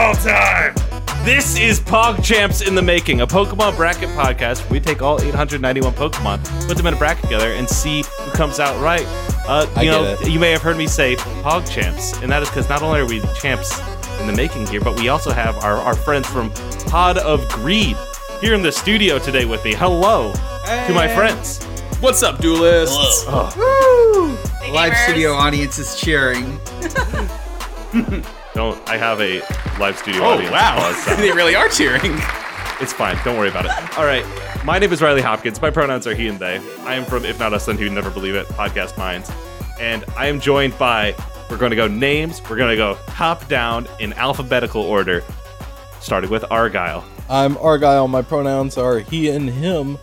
all time. This is PogChamps in the Making, a Pokemon bracket podcast. We take all 891 Pokemon, put them in a bracket together, and see who comes out right. Uh, I you get know, it. you may have heard me say PogChamps, and that is because not only are we champs in the making here, but we also have our, our friends from Pot of Greed here in the studio today with me. Hello to my friends. What's up, duelists? Hey, Live gamers. studio audience is cheering. Don't I have a live studio Oh audience? wow, they really are cheering. It's fine. Don't worry about it. All right. My name is Riley Hopkins. My pronouns are he and they. I am from If Not Us Then Who Never Believe It Podcast Minds. And I am joined by, we're going to go names. We're going to go top down in alphabetical order, starting with Argyle. I'm Argyle. My pronouns are he and him.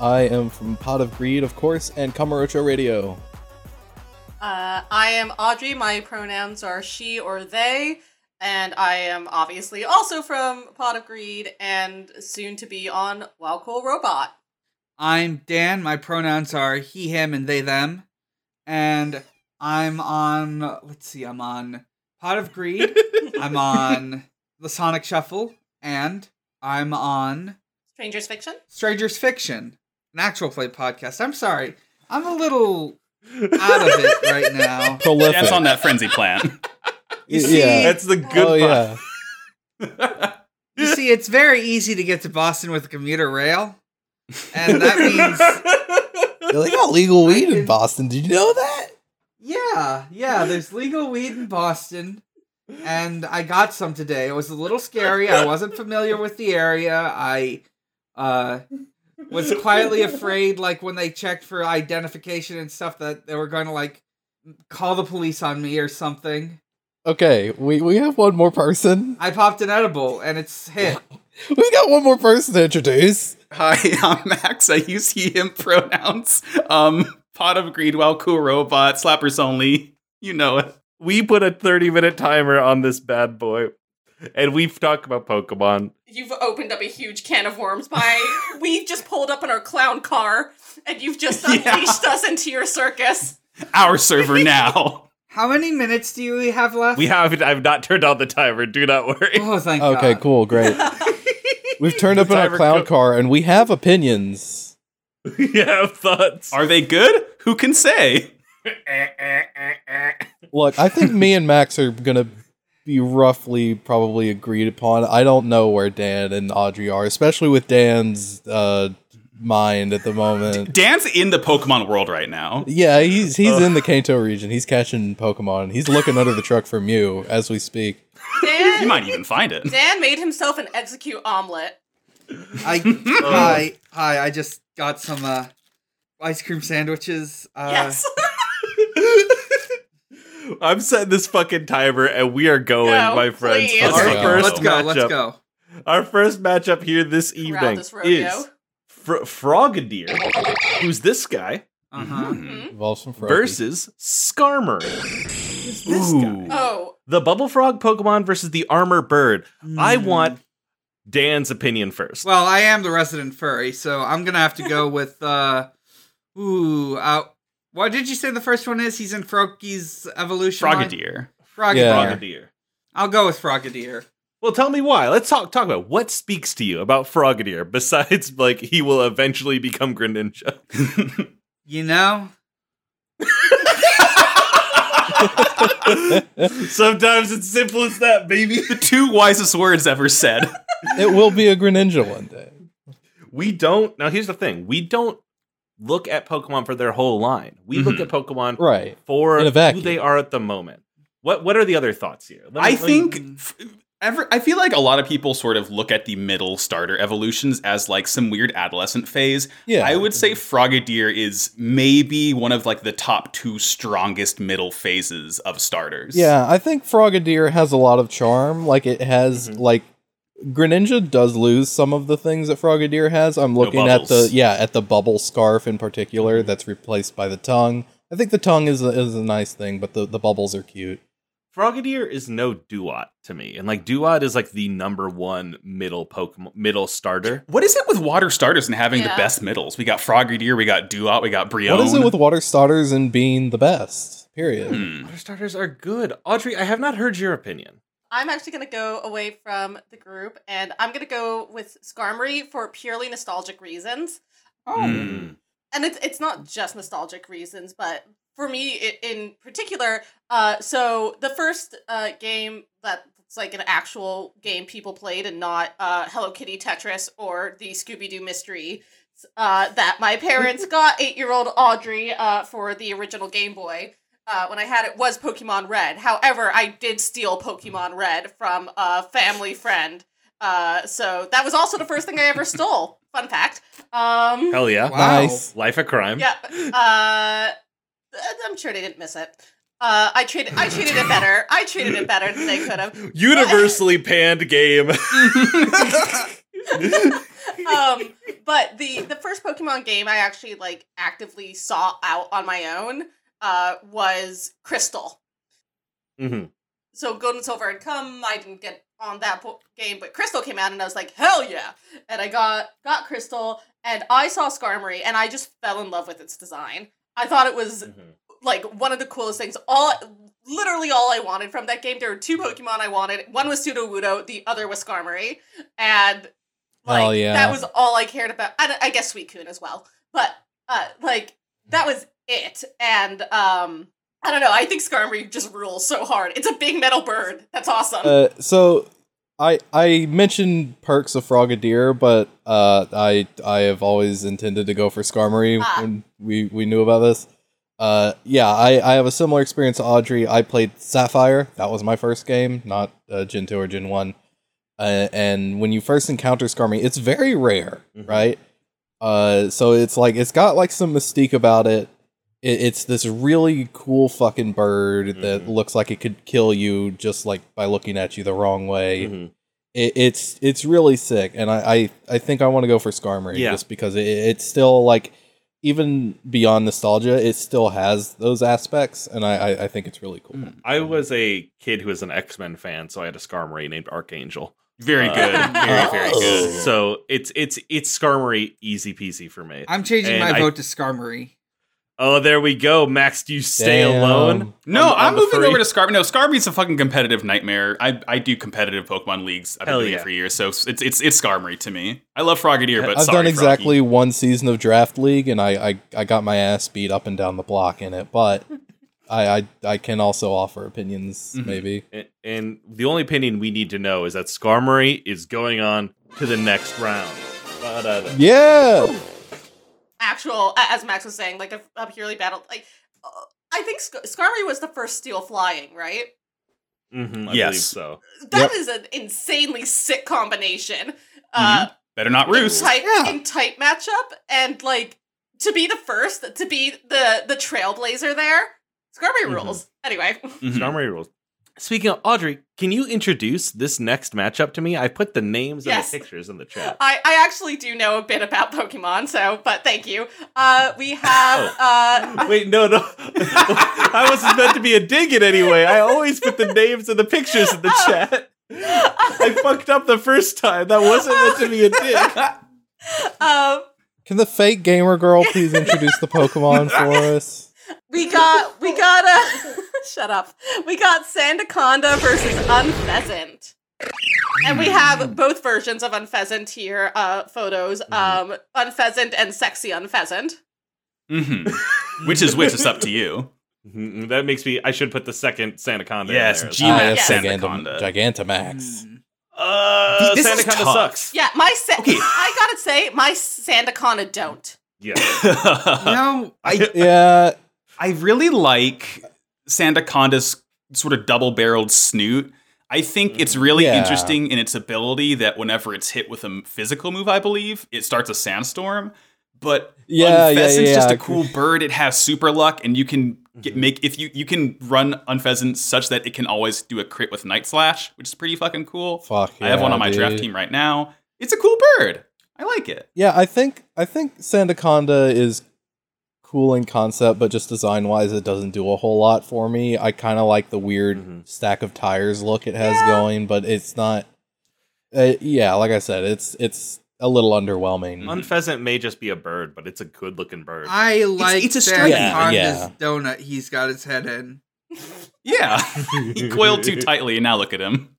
I am from Pot of Greed, of course, and Kamurocho Radio. Uh, I am Audrey. My pronouns are she or they, and I am obviously also from Pot of Greed and soon to be on Wow Cool Robot. I'm Dan. My pronouns are he, him, and they, them. And I'm on, let's see, I'm on Pot of Greed. I'm on The Sonic Shuffle. And I'm on Strangers Fiction. Strangers Fiction, an actual play podcast. I'm sorry. I'm a little out of it right now. Prolific. That's on that frenzy plan. You see, yeah. That's the good oh, part. yeah. you see, it's very easy to get to Boston with a commuter rail. And that means They got legal weed I in Boston. Did you know that? Yeah, yeah, there's legal weed in Boston. And I got some today. It was a little scary. I wasn't familiar with the area. I uh was quietly afraid like when they checked for identification and stuff that they were going to like call the police on me or something. Okay, we, we have one more person. I popped an edible and it's hit. We've got one more person to introduce. Hi, I'm Max. I use he, him pronouns. Um, pot of greed, well, cool robot, slappers only. You know it. We put a 30 minute timer on this bad boy, and we've talked about Pokemon. You've opened up a huge can of worms by. we've just pulled up in our clown car, and you've just Yeah. unleashed us into your circus. Our server now. How many minutes do you have left? We have, I've not turned on the timer. Do not worry. Oh, thank Okay, God. cool, great. We've turned up in our clown go- car and we have opinions. we have thoughts. Are they good? Who can say? Look, I think me and Max are gonna be roughly probably agreed upon. I don't know where Dan and Audrey are, especially with Dan's uh, mind at the moment. Dan's in the Pokemon world right now. Yeah, he's he's in the Kanto region. He's catching Pokemon. He's looking under the truck for Mew as we speak. You Dan, might even find it. Dan made himself an execute omelet. I hi hi. I just got some uh, ice cream sandwiches. Uh, yes. I'm setting this fucking timer, and we are going, No, my friends. please. Let's our go. first Let's go. Let's matchup. go. Our first matchup here this evening this rodeo. is Fr- Frogadier, who's this guy, Uh huh. Mhm. Evolves from versus Skarmory. Who's this guy? Ooh. Oh, The Bubble Frog Pokemon versus the Armor Bird. I Hmm. want Dan's opinion first. Well, I am the resident furry, so I'm gonna have to go with uh, ooh, uh, what did you say the first one is? He's in Froggy's evolution. line? Frogadier. Frogadier. Yeah. Frogadier. I'll go with Frogadier. Well, tell me why. Let's talk talk about what speaks to you about Frogadier besides like he will eventually become Greninja. You know, Sometimes it's simple as that, baby. The two wisest words ever said. It will be a Greninja one day. We don't. Now, here's the thing: we don't look at Pokemon for their whole line. We look Mhm. at Pokemon Right. for In a who they are at the moment. What What are the other thoughts here? Me- I let me- think f- ever I feel like a lot of people sort of look at the middle starter evolutions as like some weird adolescent phase. Yeah. I would say Frogadier is maybe one of like the top two strongest middle phases of starters. Yeah, I think Frogadier has a lot of charm. Like it has Mhm. like Greninja does lose some of the things that Frogadier has. I'm looking at the yeah, at the bubble scarf in particular that's replaced by the tongue. I think the tongue is a, is a nice thing, but the, the bubbles are cute. Frogadier is no Dewott to me, and like Dewott is like the number one middle Pokemon middle starter. What is it with water starters and having the best middles? We got Frogadier, we got Dewott, we got Brionne. What is it with water starters and being the best? Period. Hmm. Water starters are good. Audrey, I have not heard your opinion. I'm actually gonna go away from the group, and I'm gonna go with Skarmory for purely nostalgic reasons. Oh, Mm. and it's it's not just nostalgic reasons, but for me i in particular, uh, so the first uh game that's like an actual game people played and not uh Hello Kitty Tetris or the Scooby Doo mystery uh that my parents got eight year old Audrey uh for the original Game Boy. Uh, when I had it was Pokemon Red. However, I did steal Pokemon Red from a family friend. Uh, so that was also the first thing I ever stole. Fun fact. Um, Hell yeah. Wow. Nice. Life of crime. yeah. Uh, I'm sure they didn't miss it. Uh, I treated I treated it better. I treated it better than they could have. Universally panned game. Um, but the the first Pokemon game I actually like actively saw out on my own uh, was Crystal. hmm So Gold and Silver had come. I didn't get on that po- game, but Crystal came out, and I was like, hell yeah! And I got got Crystal, and I saw Skarmory, and I just fell in love with its design. I thought it was like one of the coolest things. All literally all I wanted from that game. There were two Pokemon I wanted. One was Sudowoodo, the other was Skarmory, and like yeah. that was all I cared about. And I guess Suicune as well, but uh, like that was it. And um, I don't know. I think Skarmory just rules so hard. It's a big metal bird. That's awesome. Uh, so I I mentioned perks of Frogadier, but uh, I I have always intended to go for Skarmory Ah. when we we knew about this. Uh, yeah, I, I have a similar experience to Audrey. I played Sapphire. That was my first game, not uh, Gen two or Gen one. Uh, and when you first encounter Skarmory, it's very rare, Mhm. right? Uh, so it's like it's got like some mystique about it. it it's this really cool fucking bird that Mhm. looks like it could kill you just like by looking at you the wrong way. Mhm. It, it's it's really sick, and I I, I think I want to go for Skarmory Yeah. just because it, it's still like even beyond nostalgia, it still has those aspects, and I I, I think it's really cool. Mm. I was a kid who was an X Men fan, so I had a Skarmory named Archangel. Very Uh, good. Very, very good. Oh. So it's it's it's Skarmory easy peasy for me. I'm changing And my I- vote to Skarmory. Oh, there we go, Max. Do you stay Damn. alone? No, on- on I'm the moving over to Skarmory. No, Skarmory's a fucking competitive nightmare. I I do competitive Pokemon leagues. I've been Hell doing yeah. it for years, so it's it's it's Skarmory to me. I love Frogadier, but I've sorry, done exactly Froggy. one season of Draft League, and I, I, I got my ass beat up and down the block in it. But I I, I can also offer opinions, Mhm. maybe. And, and the only opinion we need to know is that Skarmory is going on to the next round. Ba-da-da. Yeah, Actual, as Max was saying, like a, a purely battle. Like uh, I think Sc- Skarmory was the first steel flying, right? Mm-hmm, I Yes. believe so. That Yep. is an insanely sick combination. Uh, Better not in roost. type Yeah. in type matchup, and like to be the first, to be the the trailblazer there. Skarmory Mhm. rules. Anyway, Mhm. Skarmory rules. Speaking of Audrey, can you introduce this next matchup to me? I put the names Yes. and the pictures in the chat. I, I actually do know a bit about Pokemon, so but thank you. Uh, we have uh, Wait, no, no. I wasn't meant to be a dig in anyway. I always put the names and the pictures in the Oh. chat. I fucked up the first time. That wasn't meant to be a dig. um, can the fake gamer girl please introduce the Pokemon for us? We got we got a shut up. We got Sandaconda versus Unfezant. And we have both versions of Unfezant here, uh, photos. Um, Unfezant and Sexy Unfezant. Mhm. Which is which is up to you. Mhm, That makes me. I should put the second Sandaconda. Yes, in there. G- Uh, G-Man yes. Sandaconda. Gigantamax. Mm. Uh, This is Sandaconda sucks. Yeah, my sa- Okay. I gotta say, my Sandaconda don't. Yeah. no, I Yeah, I really like Sandaconda's sort of double-barreled snoot. I think it's really Yeah. interesting in its ability that whenever it's hit with a physical move, I believe, it starts a sandstorm. But Yeah, yeah, Unfezant's yeah, just a cool bird. It has super luck, and you can get, Mhm. make if you you can run Unfezant such that it can always do a crit with Night Slash, which is pretty fucking cool. fuck. I have one on my draft team right now. It's a cool bird. I like it. Yeah, I think I think Sandaconda is cool in concept, but just design wise, it doesn't do a whole lot for me. I kind of like the weird Mhm. stack of tires look it has Yeah. going, but it's not. Uh, yeah, like I said, it's it's a little underwhelming. Mhm. Unfezant may just be a bird, but it's a good looking bird. I like it's a Sandaconda's string. Yeah, yeah. donut he's got his head in. Yeah, he coiled too tightly, and now look at him.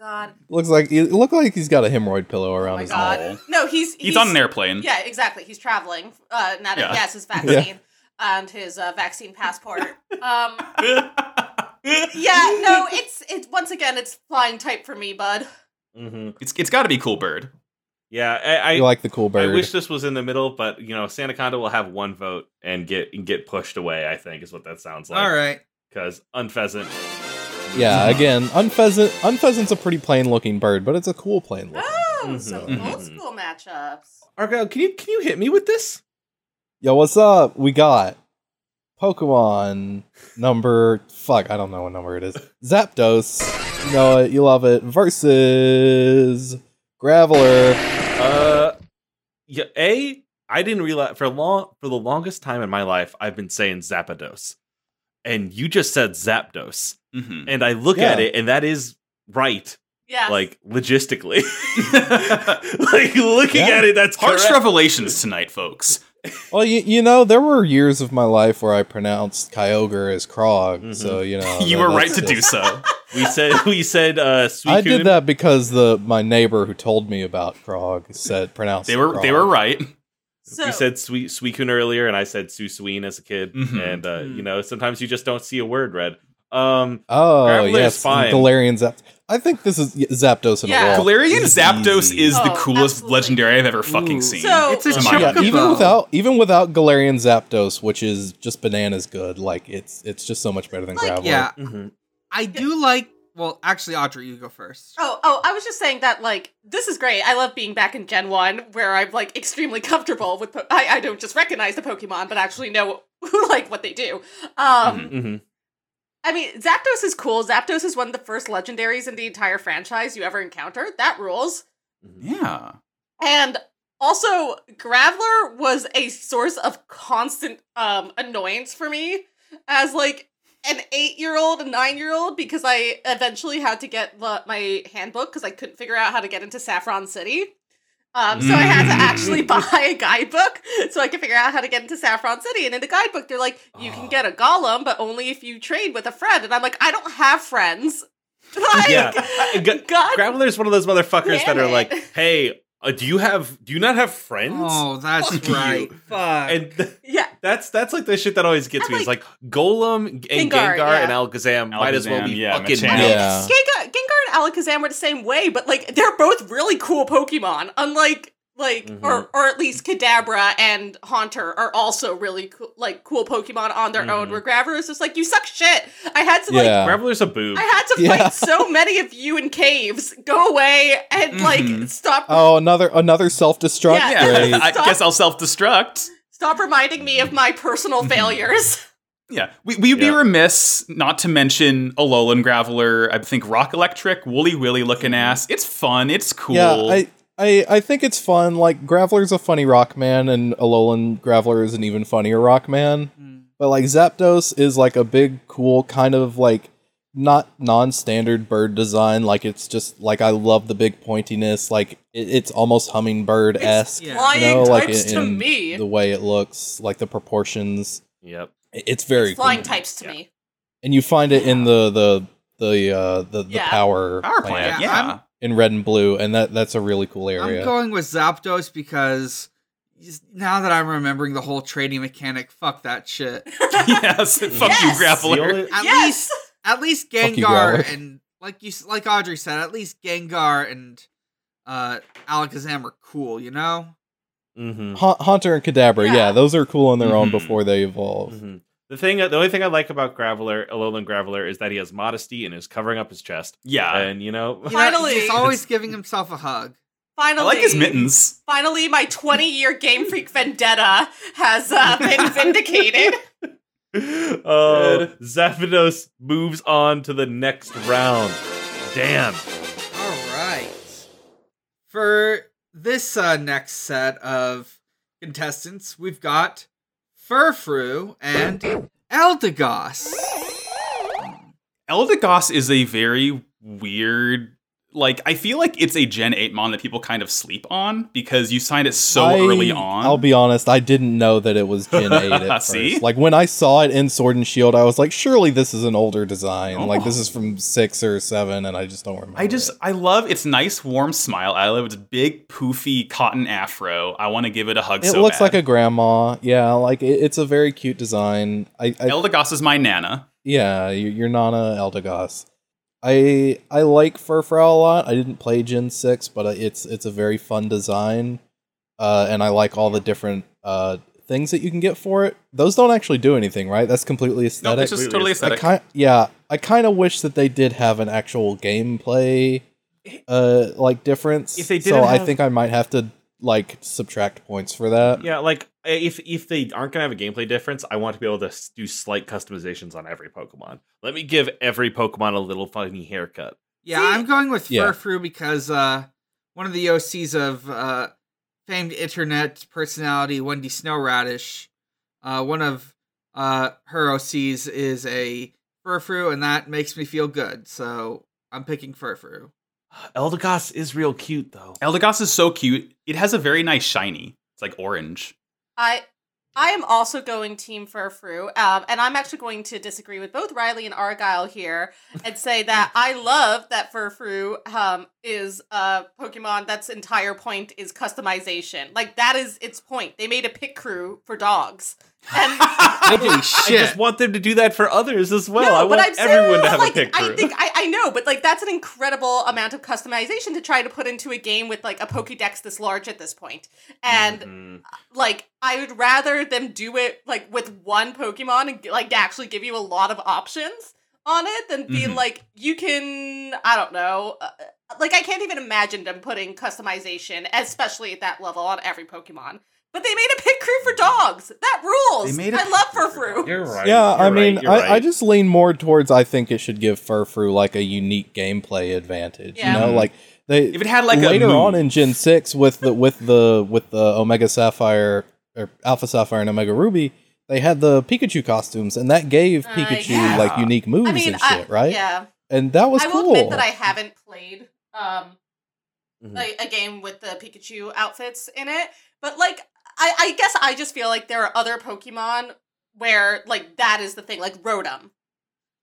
Oh God. Looks like it look like he's got a hemorrhoid pillow Oh around my his God. neck. No, he's, He's, on an airplane. Yeah, exactly. He's traveling. Uh, now Yeah. he has his vaccine and his uh, vaccine passport. Um, yeah, no, it's it's once again it's flying type for me, bud. hmm It's it's got to be cool bird. Yeah, I, I, You like the cool bird. I wish this was in the middle, but you know, Sandaconda will have one vote and get and get pushed away. I think is what that sounds like. All right. because unfezant. Yeah, again, unfezant. Unfezant's a pretty plain looking bird, but it's a cool plain look. Oh, some Mhm. old school matchups. Argyle, can you can you hit me with this? Yo, what's up? We got Pokemon number fuck, I don't know what number it is. Zapdos. You know it, you love it. Versus Graveler. Uh, yeah. A, I didn't realize for long for the longest time in my life I've been saying Zapdos, and you just said Zapdos, hmm and I look Yeah. at it, and that is right, Yeah. like logistically. like looking Yeah. at it, that's Harsh correct. revelations tonight, folks. Well, you, you know, there were years of my life where I pronounced Kyogre as Krog, Mhm. so you know you that- were right that's to do so. We said we said uh, Suicune. I did that because the my neighbor who told me about Krog said pronounced. They were it they were right. So, we said sweet Suicune earlier, and I said Suisween as a kid, Mhm. and uh, Mm. you know sometimes you just don't see a word read. Um, Oh Graveler is yes, fine. Galarian Zap. I think this is Zapdos in Yeah. a wall. Galarian This Zapdos easy. is the Oh, coolest absolutely. legendary I've ever fucking Ooh. seen. So- It's a To my Yeah, even without even without Galarian Zapdos, which is just bananas good. Like it's it's just so much better than Like, Graveler. Yeah, mhm. I do like. Well, actually, Audrey, you go first. Oh, oh, I was just saying that, like, this is great. I love being back in Gen 1, where I'm, like, extremely comfortable with, po- I, I don't just recognize the Pokemon, but actually know, like, what they do. Um, Mhm. I mean, Zapdos is cool. Zapdos is one of the first legendaries in the entire franchise you ever encountered. That rules. yeah. And also, Graveler was a source of constant um annoyance for me as like an eight-year-old, a nine-year-old, because I eventually had to get the, my handbook because I couldn't figure out how to get into Saffron City. Um, so I had to actually buy a guidebook so I could figure out how to get into Saffron City. And in the guidebook, they're like, you can Oh. get a golem, but only if you trade with a friend. And I'm like, I don't have friends. Like, Yeah. G- God Graveler's one of those motherfuckers that are like, "Hey, uh, do you have do you not have friends?" Oh, that's Fuck you. right. Fuck. And th- yeah. that's that's like the shit that always gets And, me. It's like Golem and Gengar, Gengar, yeah. and Alakazam might as well be yeah, fucking Machamp. Yeah. Gengar, Gengar and Alakazam were the same way, but like they're both really cool Pokemon. Unlike like, Mhm. or or at least Kadabra and Haunter are also really cool, like cool Pokemon on their own. Mhm. Where Graveler is just like you suck shit. I had to like. Yeah. Graveler's a boob. I had to Yeah. fight so many of you in caves. Go away and like Mhm. stop. Oh, another another self destruct. Yeah. Great. I guess I'll self destruct. Stop reminding me of my personal Mhm. failures. Yeah, we, we'd be Yeah. remiss not to mention Alolan Graveler. I think Rock Electric, Woolly Willy looking ass. It's fun. It's cool. Yeah, I, I I think it's fun. Like Graveler's a funny rock man, and Alolan Graveler is an even funnier rock man. Mm. But like Zapdos is like a big, cool kind of like not non-standard bird design. Like it's just like I love the big pointiness. Like it, it's almost hummingbird esque. Yeah. Flying You know, like types in, to in me. the way it looks, like the proportions. Yep. It- It's very It's flying cool. types to Yeah. me. and you find it in the the the uh the, the Yeah. power Power plant plant. Yeah, Yeah. I'm- in red and blue, and that that's a really cool area. I'm going with Zapdos because now that I'm remembering the whole trading mechanic, fuck that shit. yes. Fuck Yes. you, The Graveler. only- At yes. least, at least Fuck you, Gengar and like you, s- like Audrey said, at least Gengar and uh Alakazam are cool. You know. Mhm. Ha- Haunter and Kadabra, yeah. Yeah. those are cool on their own Mhm. before they evolve. Mhm. The thing, the only thing I like about Graveler, Alolan Graveler, is that he has modesty and is covering up his chest. Yeah. And you know, Finally. he's always giving himself a hug. Finally, I Finally, like his mittens. Finally, my 20 year Game Freak vendetta has uh, been vindicated. uh, Zapdos moves on to the next round. Damn. All right. For this uh, next set of contestants, we've got Furfrou and Eldegoss. Eldegoss is a very weird like I feel like it's a Gen 8 mon that people kind of sleep on because you signed it so I- early on. I'll be honest, I didn't know that it was Gen 8 at See? first. Like when I saw it in Sword and Shield, I was like, surely this is an older design. Oh. Like this Oh. is from 6 or 7 and I just don't remember. I just it. I love its nice warm smile. I love its big poofy cotton afro. I want to give it a hug It so looks bad. like a grandma. Yeah, like it, it's a very cute design. I, I Eldegoss is my nana. yeah, you- you're Nana Eldegoss. I I like Furfrou a lot. I didn't play Gen 6, but uh, it's it's a very fun design. Uh, and I like all the different uh, things that you can get for it. Those don't actually do anything, right? That's completely No, aesthetic. it's just Completely totally I aesthetic. kind yeah, I kind of wish that they did have an actual gameplay uh like difference. If they so didn't I have- think I might have to like subtract points for that. Yeah, like if if they aren't gonna have a gameplay difference, I want to be able to do slight customizations on every Pokemon. Let me give every Pokemon a little funny haircut. Yeah, See- I'm going with Yeah. Furfrou because uh, one of the OCs of uh, famed internet personality Wendy Snowradish, uh, one of uh, her OCs is a Furfrou, and that makes me feel good. So I'm picking Furfrou. Eldegoss is real cute though. Eldegoss is so cute. It has a very nice shiny. It's like orange. I I am also going Team Furfrou, um, and I'm actually going to disagree with both Riley and Argyle here and say that I love that Furfrou um, is a Pokemon that's entire point is customization. Like that is its point. They made a pit crew for dogs, and Holy I shit! just want them to do that for others as well. no, I want everyone to have like, a pick I think I, I know, but like that's an incredible amount of customization to try to put into a game with like a Pokédex this large at this point. And Mhm. like I would rather them do it like with one Pokemon and like actually give you a lot of options on it than be Mhm. like you can I don't know uh, like I can't even imagine them putting customization especially at that level on every Pokemon. But they made a pit crew for dogs. That rules. They made a I pit love crew for Furfrou. You're right. Yeah, I you're mean, right, I, right. I just lean more towards I think it should give fur Furfrou like a unique gameplay advantage. Yeah. You know, like they If it had like later a move, on in Gen six with the with the with the Omega Sapphire or Alpha Sapphire and Omega Ruby, they had the Pikachu costumes, and that gave Uh, Pikachu yeah. like unique moves I mean, and shit, I, right? Yeah. And that was I will cool. admit that I haven't played um Mhm. a, a game with the Pikachu outfits in it, but like I, I guess I just feel like there are other Pokemon where like that is the thing, like Rotom,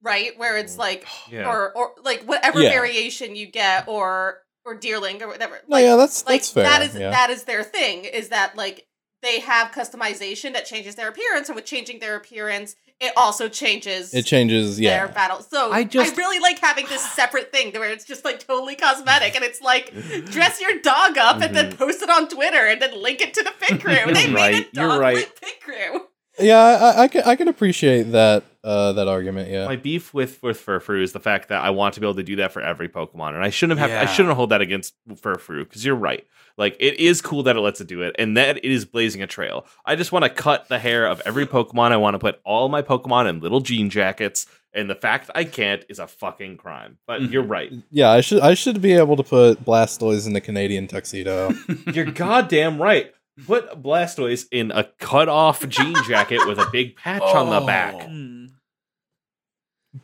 right? Where it's mm. like yeah. or or like whatever Yeah. variation you get, or or Deerling or whatever. no, like, yeah, that's like that's fair. that is yeah. that is their thing. Is that like they have customization that changes their appearance, and with changing their appearance, it also changes it changes, their yeah. battle. So I just I just- really like having this separate thing where it's just like totally cosmetic, and it's like dress your dog up and then mm-hmm. post it on Twitter and then link it to the pit crew. You're they made right, a you're dog right. with pit crew. Yeah, I, I can I can appreciate that uh that argument. Yeah, My beef with with Furfrou is the fact that I want to be able to do that for every Pokemon, and I shouldn't have. I shouldn't hold that against Furfrou because you're right. Like it is cool that it lets it do it, and that it is blazing a trail. I just want to cut the hair of every Pokemon. I want to put all my Pokemon in little jean jackets, and the fact I can't is a fucking crime. But Mhm. you're right. yeah. I should I should be able to put Blastoise in the Canadian tuxedo. You're goddamn right. Put Blastoise in a cut off jean jacket with a big patch on the back. Oh. Hmm.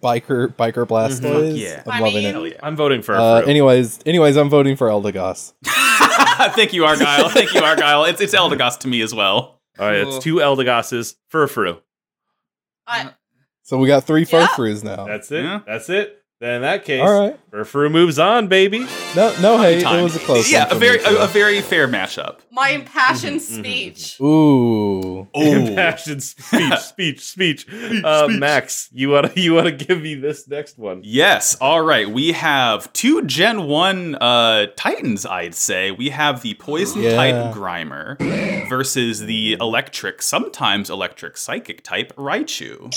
biker biker Blastoise. yeah. I'm I loving mean- it. Yeah. I'm voting for Uh, anyways, anyways, I'm voting for Eldegoss. Thank you, Argyle. Thank you, Argyle. It's it's Eldegoss to me as well. All right, it's two Eldegosses, Furfrou. I, So we got three Yeah. Furfrous now. That's it. Yeah. That's it. Then in that case, All right. Furfrou moves on, baby. No, no hate. Time. It was a close Yeah, one. a very me, a, too. a very fair matchup. my impassioned Mhm, mhm, speech. Ooh. Impassioned speech, speech, speech. Uh, speech. Max, you wanna you wanna give me this next one? Yes. All right. We have two Gen 1 uh, Titans, I'd say. We have the Poison Yeah. type Grimer versus the electric, sometimes electric psychic type Raichu.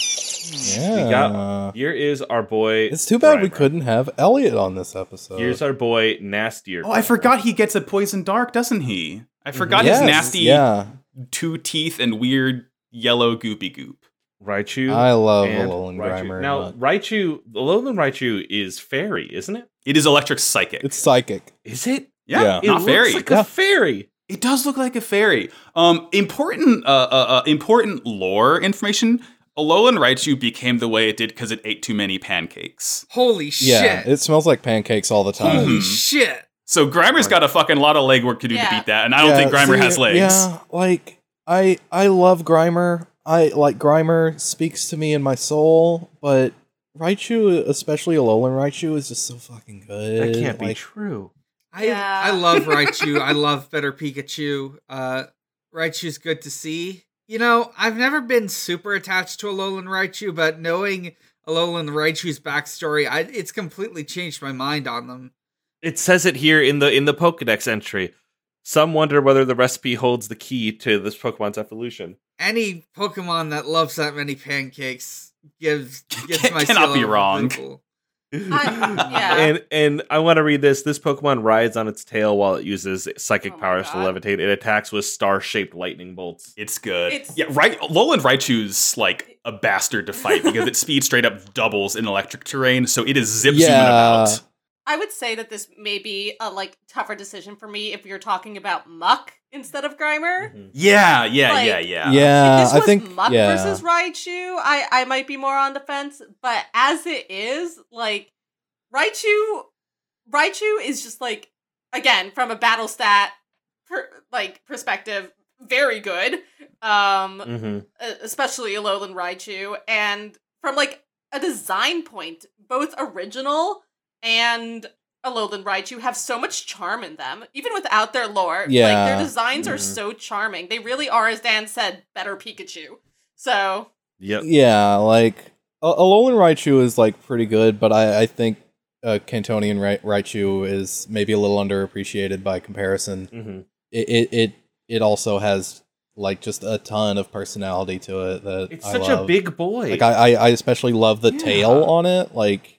Yeah. We got- Here is our boy. it's too bad we Grimer. couldn't have Elliot on this episode. Here's our boy Nastier. Oh, I forgot he gets a Poison Dark, doesn't he? I forgot Yes, his nasty Yeah. two teeth and weird yellow goopy goop. Raichu. I love and Alolan Raichu. Grimer. Now, but Raichu, the Alolan Raichu is fairy, isn't it? It is electric psychic. it's psychic. Is it? yeah, yeah. It not looks fairy. like Yeah. a fairy. It does look like a fairy. Um, important, uh, uh, uh, important lore information. Alolan Raichu became the way it did because it ate too many pancakes. Holy shit. Yeah, shit! it smells like pancakes all the time. Holy Mhm. shit! So Grimer's got a fucking lot of legwork to do Yeah. to beat that, and I don't Yeah, think Grimer see, has legs. Yeah, like I I love Grimer. I like Grimer speaks to me in my soul, but Raichu, especially Alolan Raichu, is just so fucking good. That can't be true. I Yeah. I love Raichu. I love Better Pikachu. Uh, Raichu's good to see. You know, I've never been super attached to Alolan Raichu, but knowing Alolan Raichu's backstory, I, it's completely changed my mind on them. It says it here in the in the Pokedex entry. Some wonder whether the recipe holds the key to this Pokemon's evolution. Any Pokemon that loves that many pancakes gives gives my cannot be wrong. approval. yeah. And and I want to read this. This Pokemon rides on its tail while it uses psychic Oh powers to levitate. It attacks with star-shaped lightning bolts. It's good. It's- yeah, right. Alolan Raichu's like a bastard to fight because its speed straight up doubles in electric terrain, so it is zip zooming Yeah. about. I would say that this may be a like tougher decision for me if you're talking about Muck instead of Grimer. Yeah, yeah, Like- yeah, yeah. yeah, if this I think Muck yeah. versus Raichu, I I might be more on the fence. But as it is, like Raichu, Raichu is just like again from a battle stat per, like perspective, very good. Um, Mm-hmm. especially Alolan Raichu, and from like a design point, both original and Alolan Raichu have so much charm in them, even without their lore. like Yeah. their designs are Mhm. so charming. They really are, as Dan said, better Pikachu. So Yep. Yeah, like A- Alolan Raichu is like pretty good, but I, I think uh, Kantonian Ra- Raichu is maybe a little underappreciated by comparison. Mm-hmm. It, it it it also has like just a ton of personality to it that It's I such a big boy. Like I, I, I especially love the Yeah. tail on it. Like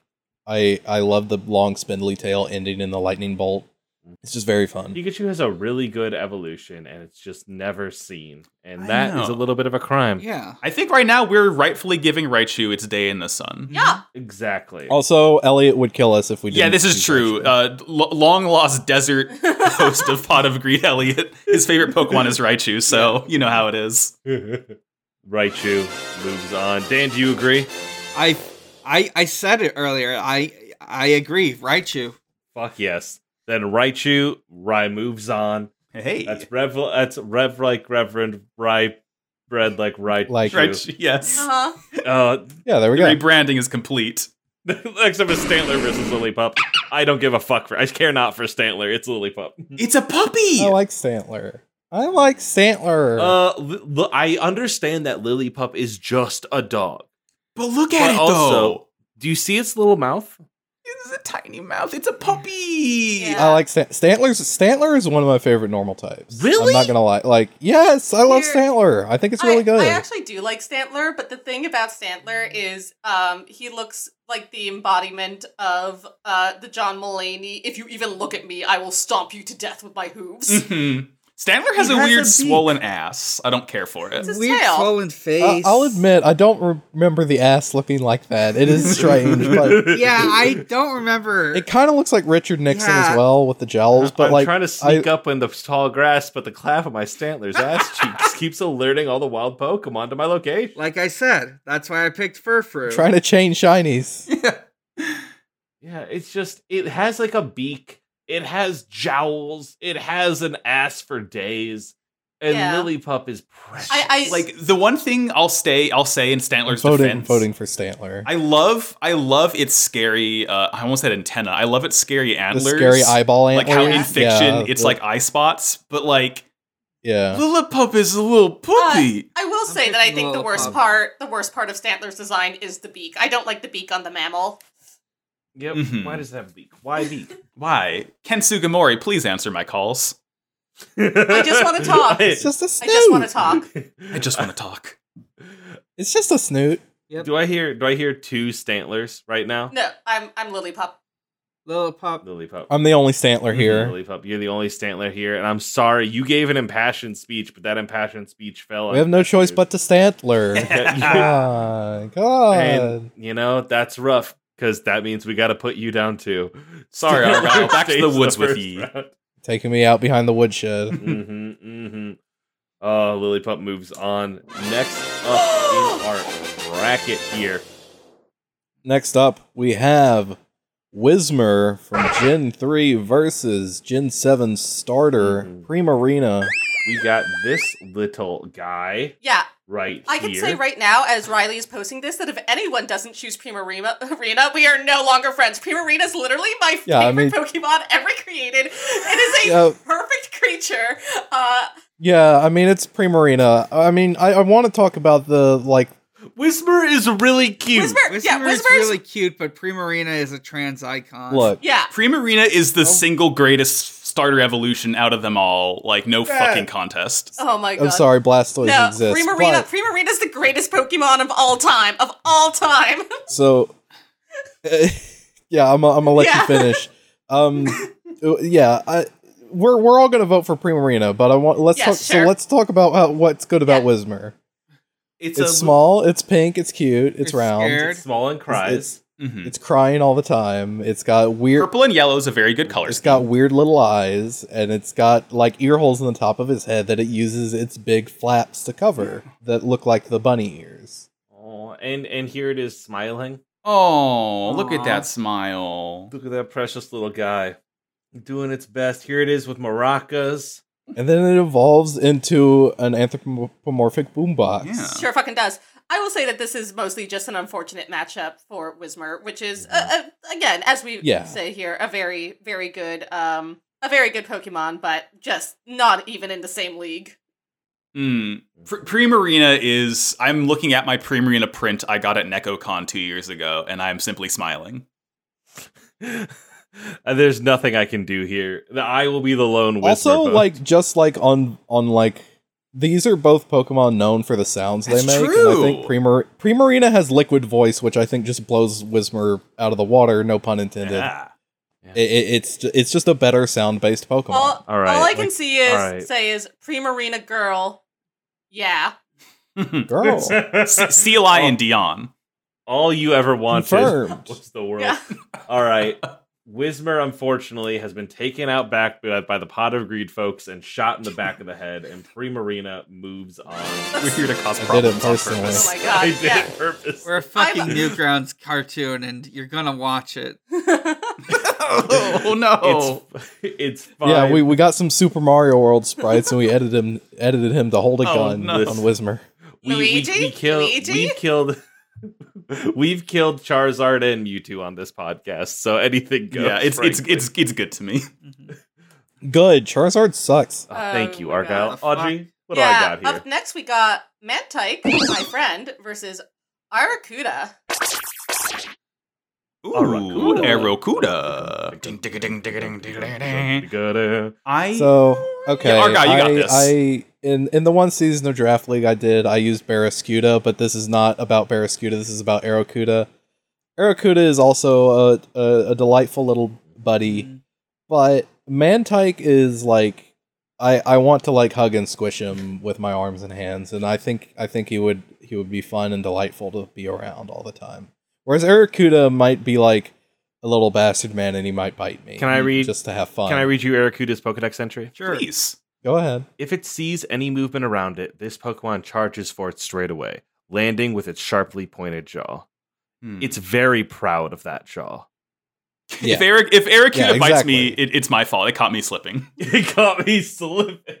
I I love the long spindly tail ending in the lightning bolt. It's just very fun. Pikachu has a really good evolution, and it's just never seen, and I that is a little bit of a crime. Yeah. I think right now we're rightfully giving Raichu its day in the sun. yeah, Exactly. Also, Elliot would kill us if we didn't. Yeah, this is true. Uh, l- long lost desert host of Pot of Greed, Elliot. His favorite Pokemon is Raichu, so you know how it is. Raichu moves on. Dan, do you agree? I I I said it earlier. I I agree. Raichu. Fuck yes. Then Raichu, Rai moves on. Hey, That's Rev. That's Rev like Reverend Rai, bread like Raichu. Like- Raichu. Yes, uh-huh. Uh, yeah, there we go. rebranding is complete. except for Stantler versus Lillipup. I don't give a fuck for. I care not for Stantler. It's Lillipup. It's a puppy. I like Stantler. I like Stantler. Uh, Li- Li- I understand that Lillipup is just a dog. But look But at it also, though. do you see its little mouth? It's a tiny mouth. It's a puppy. Yeah. I like Stan- Stantler's. Stantler is one of my favorite normal types. Really? I'm not gonna lie. Like, yes, I love Here- Stantler. I think it's really I, good. I actually do like Stantler, but the thing about Stantler is um he looks like the embodiment of uh the John Mulaney. If you even look at me, I will stomp you to death with my hooves. Mhm. Stantler has He a has weird a swollen ass. I don't care for it. It's his Weird tail. swollen Uh, face. I'll admit, I don't re- remember the ass looking like that. It is strange, but Yeah, I don't remember. it kind of looks like Richard Nixon Yeah. as well with the jowls. But I'm like, trying to sneak I- up in the tall grass, but the clap of my Stantler's ass cheeks keeps alerting all the wild Pokemon to my location. like I said, that's why I picked Furfrou. trying to chain shinies. Yeah, it's just it has like a beak. It has jowls. It has an ass for days. And Yeah. Lillipup is precious. I, I like the one thing I'll stay, I'll say in Stantler's voting, defense. voting for Stantler. I love, I love its scary. Uh, I almost said antenna. I love its scary the antlers. scary eyeball antlers. like antlers. how in fiction Yeah, it's the- like eye spots, but like yeah. Lillipup is a little puppy. I will I'm say that I picking think the worst part, the worst part of Stantler's design is the beak. I don't like the beak on the mammal. Yep. Mhm. Why does it have a beak? Why beak? Why, Ken Sugimori? Please answer my calls. I just wanna talk. It's just a I snoot. I just want to talk. I just want to talk. It's just a snoot. Do I hear? Do I hear two Stantlers right now? No, I'm I'm Lillipup. Lillipup. Lillipup. I'm the only Stantler here. Lillipup. You're the only Stantler here, and I'm sorry you gave an impassioned speech, but that impassioned speech fell. We have no choice but to Stantler. Yeah. God, God. And you know that's rough because that means we got to put you down too. Sorry, Argyle. Back to the Stays woods with first ye. round. Taking me out behind the woodshed. Mhm, mhm. Oh, Lillipup moves on. Next up in our bracket here. Next up, we have Whismur from Gen 3 versus Gen 7 starter Mhm. Primarina. We got this little guy Yeah, right I can here. say right now, as Riley is posting this, that if anyone doesn't choose Primarina, Arena, we are no longer friends. Primarina is literally my Yeah, I favorite mean- Pokemon ever created. It is a Yeah. perfect creature. Uh, Yeah, I mean it's Primarina. I mean, I, I want to talk about the like. Whisper is really cute. Whisper, yeah, Whisper is really cute, but Primarina is a trans icon. Look, yeah. Primarina is Oh. the single greatest starter evolution out of them all. Like no fucking contest. Oh my god. I'm sorry, Blastoise No, exists. Primarina, but- Primarina is the greatest Pokemon of all time. Of all time. So, yeah, I'm, I'm gonna let Yeah. you finish. Um, yeah, I, we're we're all gonna vote for Primarina, but I want let's Yes, talk. sure. So let's talk about how, what's good about Yeah. Whismur. It's, It's a small, it's pink, it's cute, it's round, scared. It's small and cries. It's- Mhm. it's crying all the time. It's got weird. Purple and yellow is a very good color. It's scheme. got weird little eyes, and it's got like ear holes in the top of his head that it uses its big flaps to cover that look like the bunny ears. oh, and and here it is smiling. Oh, look at that smile. Look at that precious little guy doing its best. Here it is with maracas. And then it evolves into an anthropomorphic boombox. Yeah. Sure fucking does. I will say that this is mostly just an unfortunate matchup for Whismur, which is uh, uh, again, as we Yeah. say here, a very, very good, um, a very good Pokemon, but just not even in the same league. Mm. Primarina is. I'm looking at my Primarina print I got at Nekocon two years ago, and I'm simply smiling. There's nothing I can do here. I will be the lone whisper. Also, like just like on on like these are both Pokemon known for the sounds That's they make. true. And I think Primar- Primarina has liquid voice, which I think just blows Whismur out of the water. No pun intended. Yeah. It, it, it's it's just a better sound based Pokemon. All, All right, all I can like- see is all right. say is Primarina girl. Yeah. Girl, C- Seal Eye and oh. Dion. all you ever wanted Confirmed. was the world. Yeah. All right. Whismur, unfortunately, has been taken out back by, by the Pot of Greed folks and shot in the back of the head, and Primarina moves on. We're here to cause problems. I did it problems personally. Oh my god. I did yeah. it purpose. We're a fucking I'm- Newgrounds cartoon, and you're gonna watch it. oh no! It's it's fine. yeah, we, we got some Super Mario World sprites and we edited him edited him to hold a Oh, gun no. on Whismur. we, we, Luigi? we killed Luigi? we've killed we've killed Charizard and Mewtwo on this podcast, so anything goes. yeah, it's it's frankly. it's it's good to me. Good. Charizard sucks. Oh, thank Oh you, Argyle. God. Audrey, what yeah. do I got here? Up next, we got Mantyke, my friend, versus Arrokuda. Ooh, Arrokuda. Arrokuda. Ding, ding, ding, ding, ding, ding, ding, ding. I So okay, Yeah, Argyle, you got I, this. I in in the one season of Draft League I did, I used Barraskewda, but this is not about Barraskewda. This is about Arrokuda. Arrokuda is also a, a, a delightful little buddy, mm-hmm. but Mantyke is like I I want to like hug and squish him with my arms and hands, and I think I think he would he would be fun and delightful to be around all the time. Whereas Arrokuda might be like a little bastard man, and he might bite me. Can I read- just to have fun? Can I read you Arrokuda's Pokedex entry? Sure. please. Go ahead. If it sees any movement around it, this Pokemon charges for it straight away, landing with its sharply pointed jaw. Hmm. It's very proud of that jaw. Yeah. If Eric if Arrokuda Yeah, bites me, it, it's my fault. It caught me slipping. It caught me slipping.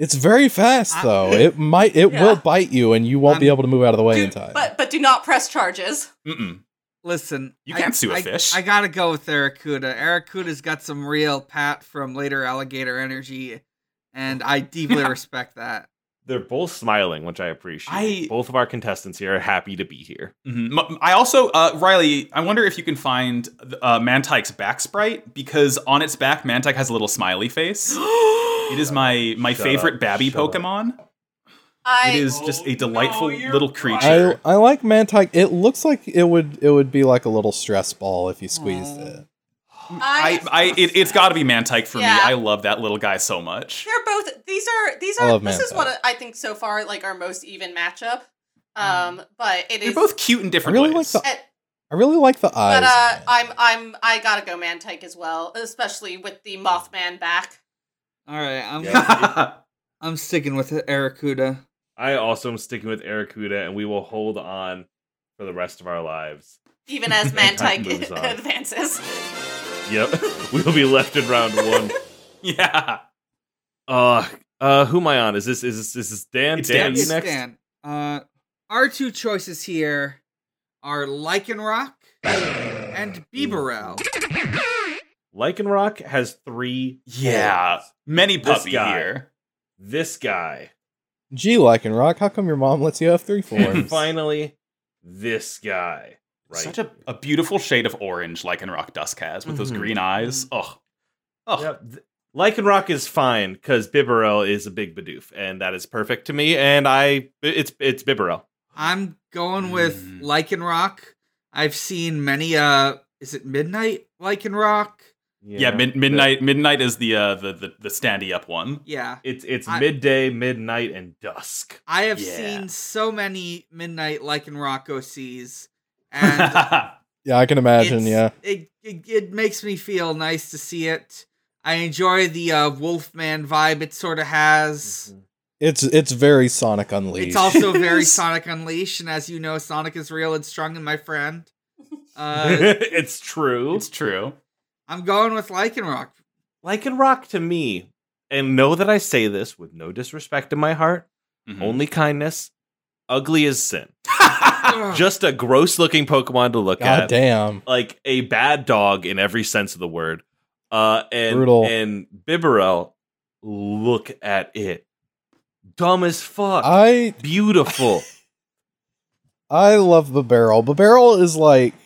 It's very fast I- though. It might it Yeah. will bite you and you won't be able to move out of the way Do- in time. but but do not press charges. Mm-mm. Listen, You can't sue a I- fish. I gotta go with Arrokuda. Arrokuda's got some real pat from later alligator energy, and I deeply respect that. They're both smiling, which I appreciate. I- Both of our contestants here are happy to be here. Mhm. M- I also, uh, Riley, I wonder if you can find uh, Mantyke's back sprite because on its back, Mantyke has a little smiley face. it is my my Shut favorite up, Babby shut up. Pokemon. I It is just a Oh, delightful no, little creature. I like Mantyke. It looks like it would it would be like a little stress ball if you squeezed Aw. it. I, I, it, it's got to be Mantyke for Yeah. me. I love that little guy so much. They're both. These are. These are. love This is Mantyke. what I think so far like our most even matchup. Um, but it They're is. both cute in I different really ways. like the I really like the eyes. but uh. I'm I'm I gotta go Mantyke as well, especially with the Mothman back. All right, I'm Yeah. I'm sticking with Arrokuda. I also am sticking with Arrokuda, and we will hold on for the rest of our lives. Even as Mantyke advances. Yep, we'll be left in round one. Yeah. Uh, uh, who am I on? Is this is this, is this Dan? It's Dan, Dan. It's next? Dan. Uh, our two choices here are Lycanroc and Bibarel. Lycanroc has three. Yeah. forms. Many This puppy guy. here. This guy. Gee, Lycanroc, how come your mom lets you have three And finally, this guy. Right. Such a, a beautiful shade of orange Lycanroc Dusk has with those Mhm. green eyes. Oh. Oh. Yep. th- Lycanroc is fine because Bibarel is a big Bidoof, and that is perfect to me. And I, it's it's Bibarel. I'm going with Mm. Lycanroc. I've seen many. Uh, is it Midnight Lycanroc? Yeah, mid- midnight midnight is the uh the the, the standy up one. Yeah, It's it's I- midday, midnight, and dusk. I have Yeah. seen so many Midnight Lycanroc OCs, and yeah, I can imagine. Yeah, it, it it makes me feel nice to see it. I enjoy the uh, Wolfman vibe it sort of has. it's it's very Sonic Unleashed. It's also very Sonic Unleashed, and as you know, Sonic is real and strong, and my friend. Uh, it's true. it's true. I'm going with Lycanroc. Lycanroc to me, and know that I say this with no disrespect in my heart, Mhm. only kindness. Ugly as sin. Just a gross looking Pokemon to look God at. damn. Like a bad dog in every sense of the word. Uh and Brutal. and Bibarel, look at it. Dumb as fuck. I Beautiful. I love Bibarel. Bibarel is like y-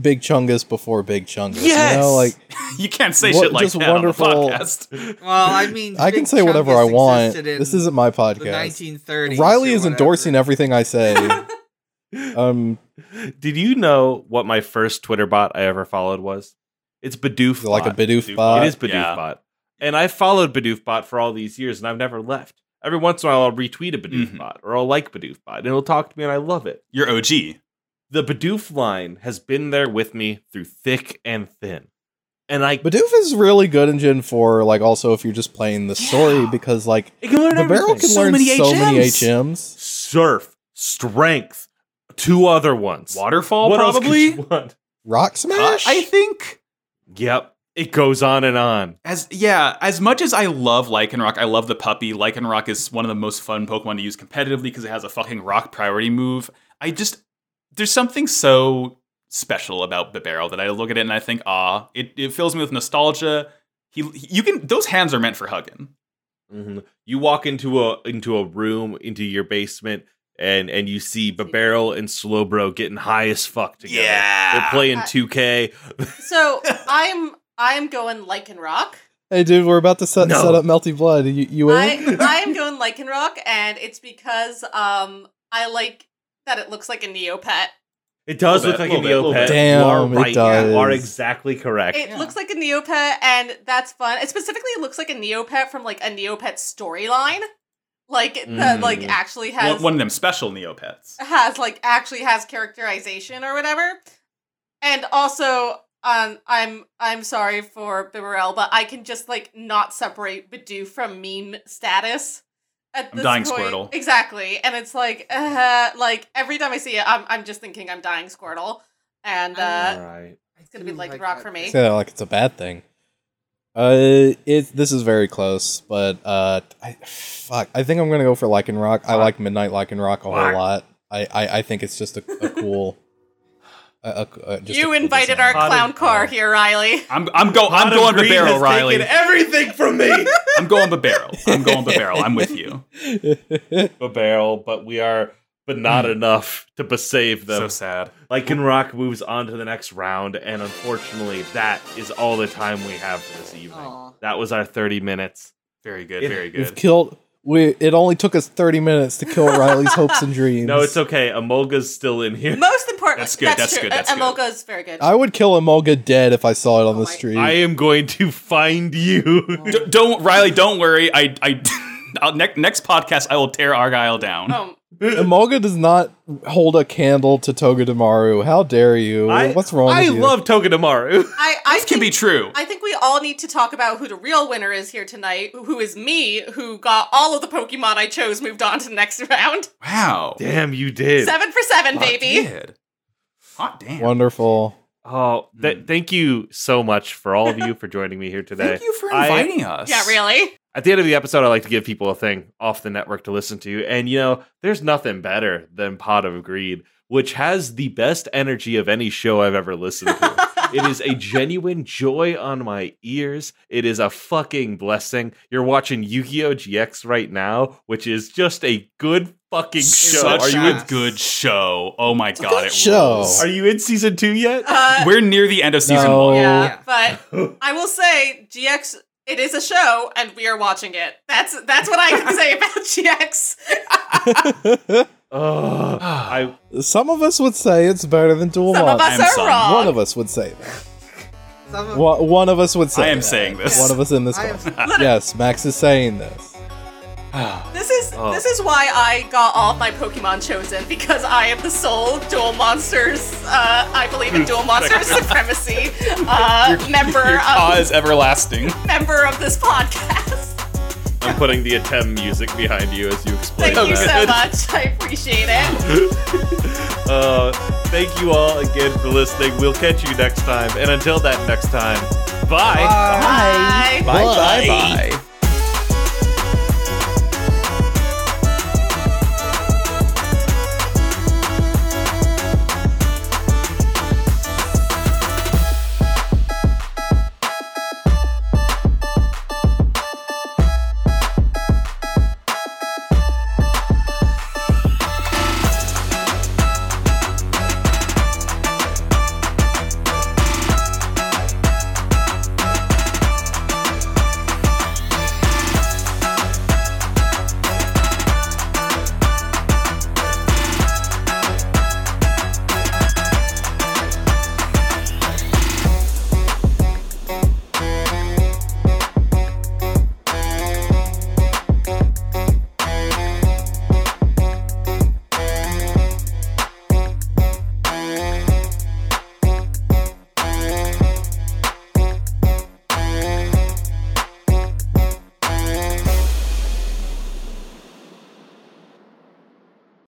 Big Chungus before Big Chungus. Yes! You know, like you can't say What- shit like just that wonderful- on the podcast. Well, I mean, I can Big say whatever I want. This isn't my the podcast. 1930s. Riley or is endorsing everything I say. um, Did you know what my first Twitter bot I ever followed was? It's Bidoof like a bot. Bidoof Bidoof bot. It is Bidoof Yeah. bot. And I followed Bidoof bot for all these years and I've never left. Every once in a while I'll retweet a Bidoof Mhm. bot or I'll like Bidoof bot and it'll talk to me and I love it. You're OG. The Bidoof line has been there with me through thick and thin. And I Bidoof is really good in Gen 4, like also if you're just playing the story, because like it can learn the barrel can So learn many so many HMs. HMs. surf, strength, two other ones. Waterfall, what else probably. could you want? Rock uh, Smash? I think Yep. It goes on and on. as yeah, as much as I love Lycanroc, I love the puppy. Lycanroc is one of the most fun Pokemon to use competitively because it has a fucking rock priority move. I just there's something so special about Bibarel that I look at it and I think, ah, it, it fills me with nostalgia. He, you can those hands are meant for hugging. hmm You walk into a into a room into your basement and and you see Bibarel and Slowbro getting high as fuck together. They're playing Uh, 2K. So I'm I'm going Lycanroc. Hey, dude, we're about to set, No. set up Melty Blood. You, you in? I I am going Lycanroc, and it's because um I like that it looks like a Neopet. It does look bit, like a little bit, little Neopet. bit. you are Damn, it does. You are exactly correct. It Yeah. looks like a Neopet, and that's fun. It specifically looks like a Neopet from like a Neopet storyline, like that Mm. like actually has One, one of them special Neopets. has like actually has characterization or whatever. And also, um, I'm I'm sorry for Bibarel, but I can just like not separate Bidoof from meme status. At I'm this dying point. Squirtle. Exactly, and it's like, uh, like every time I see it, I'm I'm just thinking I'm dying Squirtle, and uh, all right. it's gonna be like, like rock that for me. say that like it's a bad thing. Uh, it this is very close, but uh, I fuck. I think I'm gonna go for Lycanroc. I like Midnight Lycanroc a whole lot. I, I I think it's just a, a cool. Uh, uh, uh, a- a- a- just a You cool invited our Potted- clown car here, Riley. I'm I'm go I'm going Greed Bibarel, has Riley. taken everything from me. I'm going Bibarel. I'm going Bibarel. I'm with you. Bibarel, but we are, but not hmm. enough to besave them. So sad. Like Lycanroc moves on to the next round, and unfortunately, that is all the time we have for this evening. Aw. That was our 30 minutes. Very good. It- Very We've good. killed. We it only took us 30 minutes to kill Riley's hopes and dreams. No, it's okay. Emolga's still in here. Most important. That's good, that's true. good, that's good. Emolga is very good. I would kill Emolga dead if I saw it on Oh the my- street. I am going to find you. Oh. D- don't Riley. Don't worry. I I. I'll, next next podcast, I will tear Argyle down. Emolga does not hold a candle to Togedemaru. How dare you? I, What's wrong I with you? love Togedemaru. I, I This can be true. I think we all need to talk about who the real winner is here tonight, who is me, who got all of the Pokemon I chose moved on to the next round. Wow. Damn, you did. Seven for seven, Hot baby. did. Hot damn. Wonderful. Oh, th- Hmm. thank you so much for all of you for joining me here today. Thank you for I- inviting us. Yeah, really. At the end of the episode, I like to give people a thing off the network to listen to. And, you know, there's nothing better than Pot of Greed, which has the best energy of any show I've ever listened to. it is a genuine joy on my ears. It is a fucking blessing. You're watching Yu Gi Oh! GX right now, which is just a good fucking show. Such Are you a in, good show. Oh my god, good it show. rules. are you in season two yet? Uh, We're near the end of season No. one. yeah, but I will say GX. It is a show, and we are watching it. That's that's what I can say about GX. I Some of us would say it's better than Duel Some of us I'm are some. wrong. One of us would say that. Some of- One, one of us would say I am that. saying this. One of us in this I one. am- yes, Max is saying this. This is Oh. this is why I got all of my Pokemon chosen because I am the sole Duel Monsters. Uh, I believe in Duel Monsters supremacy. Uh, member Your of cause everlasting. member of this podcast. I'm putting the Atem music behind you as you explain Thank you so much. I appreciate it. Uh, thank you all again for listening. We'll catch you next time. And until that next time, bye. Bye. Bye. Bye bye bye.